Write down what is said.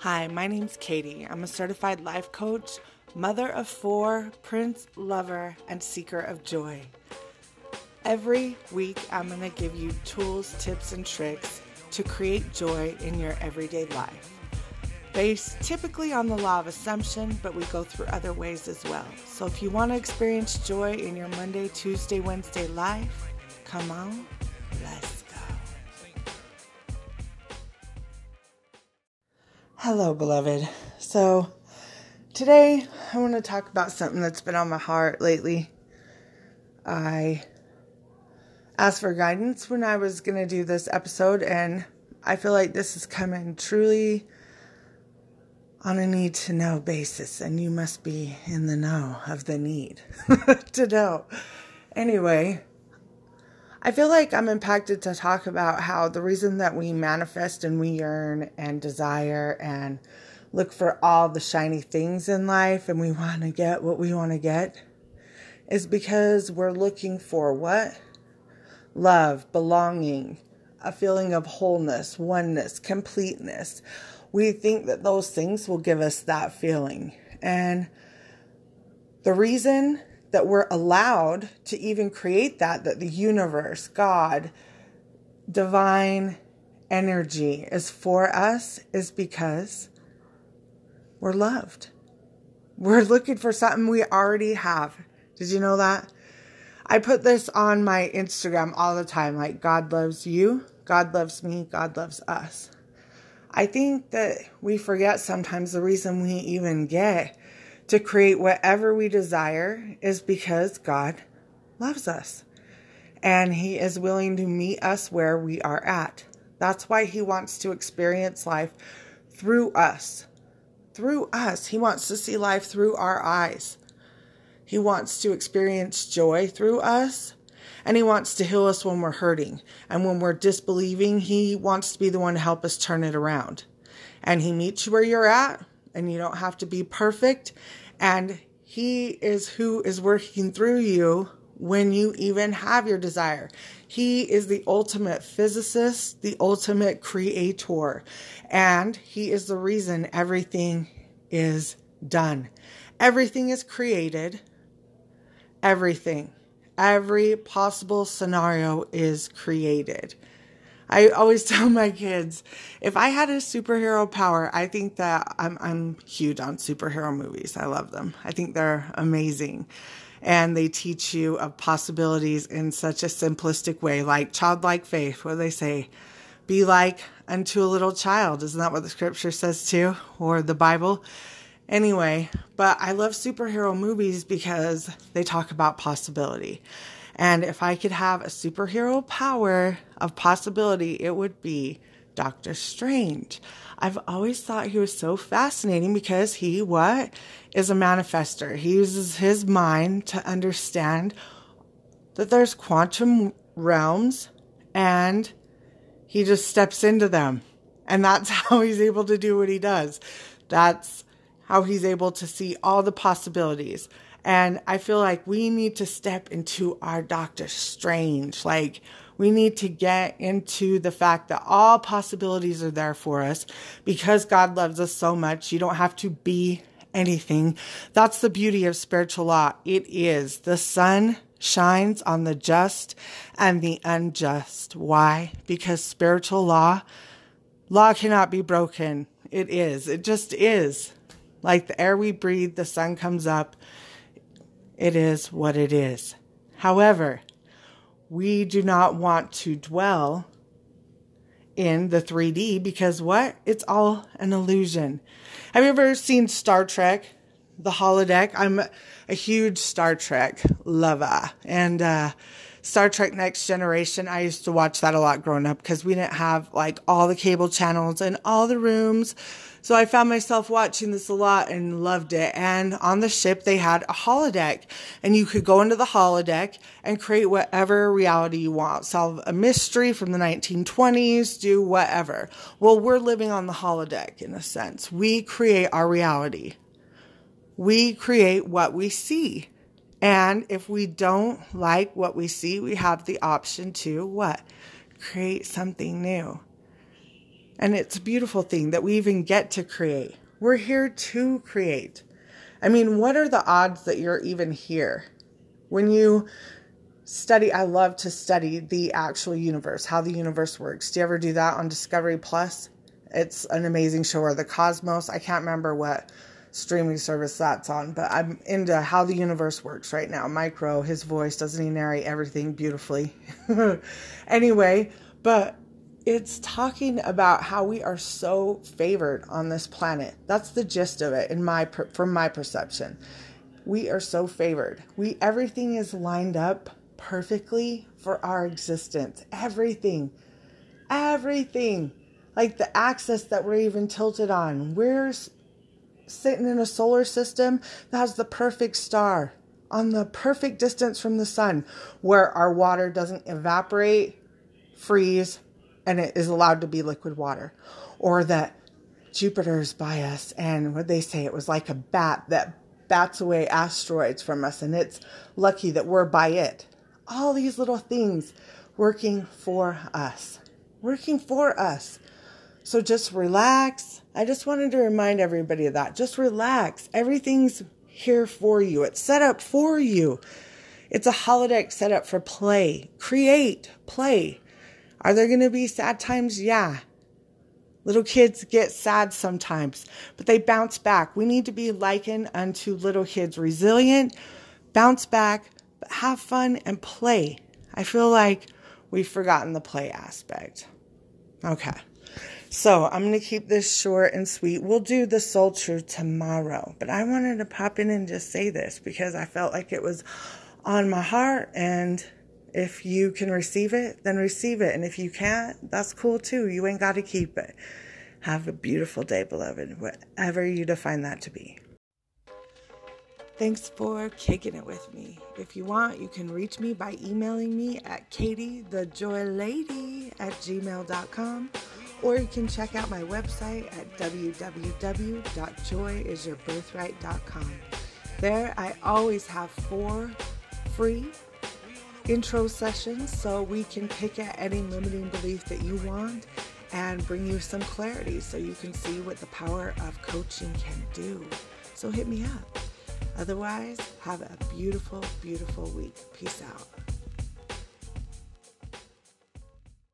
Hi, my name's Katie. I'm a certified life coach, mother of four, prince, lover, and seeker of joy. Every week, I'm going to give you tools, tips, and tricks to create joy in your everyday life. Based typically on the law of assumption, but we go through other ways as well. So if you want to experience joy in your Monday, Tuesday, Wednesday life, come on, let's Hello, beloved. So today I want to talk about something that's been on my heart lately. I asked for guidance when I was going to do this episode, and I feel like this is coming truly on a need to know basis, and you must be in the know of the need to know. Anyway, I feel like I'm impacted to talk about how the reason that we manifest and we yearn and desire and look for all the shiny things in life and we want to get what we want to get is because we're looking for what? Love, belonging, a feeling of wholeness, oneness, completeness we think that those things will give us that feeling. And the reason that we're allowed to even create that, that the universe, God, divine energy is for us, is because we're loved. We're looking for something we already have. Did you know that? I put this on my Instagram all the time like, God loves you, God loves me, God loves us. I think that we forget sometimes the reason we even get to create whatever we desire is because God loves us and He is willing to meet us where we are at. That's why He wants to experience life through us. Through us. He wants to see life through our eyes. He wants to experience joy through us and He wants to heal us when we're hurting. And when we're disbelieving, He wants to be the one to help us turn it around. And He meets you where you're at, and you don't have to be perfect. And He is who is working through you when you even have your desire. He is the ultimate physicist, the ultimate creator, and He is the reason everything is done. Everything is created. Everything every possible scenario is created. I always tell my kids, if I had a superhero power, I think that I'm I'm huge on superhero movies. I love them. I think they're amazing. And they teach you of possibilities in such a simplistic way, like childlike faith, where they say, be like unto a little child. Isn't that what the scripture says too? Or the Bible? Anyway, but I love superhero movies because they talk about possibility. And if I could have a superhero power of possibility, it would be Doctor Strange. I've always thought he was so fascinating because he what is a manifester. He uses his mind to understand that there's quantum realms and he just steps into them. And that's how he's able to do what he does. That's how he's able to see all the possibilities. And I feel like we need to step into our Doctor Strange. Like, we need to get into the fact that all possibilities are there for us because God loves us so much. You don't have to be anything. That's the beauty of spiritual law. It is the sun shines on the just and the unjust. Why? Because spiritual law, law cannot be broken. It is. It just is. Like the air we breathe, the sun comes up. It is what it is. However, we do not want to dwell in the 3D because what? It's all an illusion. Have you ever seen Star Trek? The holodeck. I'm a huge Star Trek lover. And uh, Star Trek Next Generation, I used to watch that a lot growing up because we didn't have like all the cable channels in all the rooms. So I found myself watching this a lot and loved it. And on the ship, they had a holodeck and you could go into the holodeck and create whatever reality you want. Solve a mystery from the 1920s, do whatever. Well, we're living on the holodeck in a sense. We create our reality. We create what we see. And if we don't like what we see, we have the option to what? Create something new. And it's a beautiful thing that we even get to create. We're here to create. I mean, what are the odds that you're even here? When you study, I love to study the actual universe, how the universe works. Do you ever do that on Discovery Plus? It's an amazing show, or the Cosmos. I can't remember what streaming service that's on, but I'm into how the universe works right now. Mike Rowe, his voice, doesn't he narrate everything beautifully? anyway, but it's talking about how we are so favored on this planet. That's the gist of it in my from my perception. We are so favored. We everything is lined up perfectly for our existence. Everything. Everything. Like the axis that we're even tilted on. We're sitting in a solar system that has the perfect star on the perfect distance from the sun where our water doesn't evaporate, freeze, and it is allowed to be liquid water. Or that Jupiter's by us and what they say it was like a bat that bats away asteroids from us and it's lucky that we're by it. All these little things working for us. Working for us. So just relax. I just wanted to remind everybody of that. Just relax. Everything's here for you. It's set up for you. It's a holodeck set up for play. Create, play. Are there going to be sad times? Yeah. Little kids get sad sometimes, but they bounce back. We need to be likened unto little kids, resilient, bounce back, but have fun and play. I feel like we've forgotten the play aspect. Okay. So I'm going to keep this short and sweet. We'll do the soul truth tomorrow, but I wanted to pop in and just say this because I felt like it was on my heart and if you can receive it, then receive it. And if you can't, that's cool too. You ain't got to keep it. Have a beautiful day, beloved, whatever you define that to be. Thanks for kicking it with me. If you want, you can reach me by emailing me at katiethejoylady at gmail.com or you can check out my website at www.joyisyourbirthright.com. There, I always have four free intro sessions so we can pick at any limiting belief that you want and bring you some clarity so you can see what the power of coaching can do. So hit me up. Otherwise, have a beautiful, beautiful week. Peace out.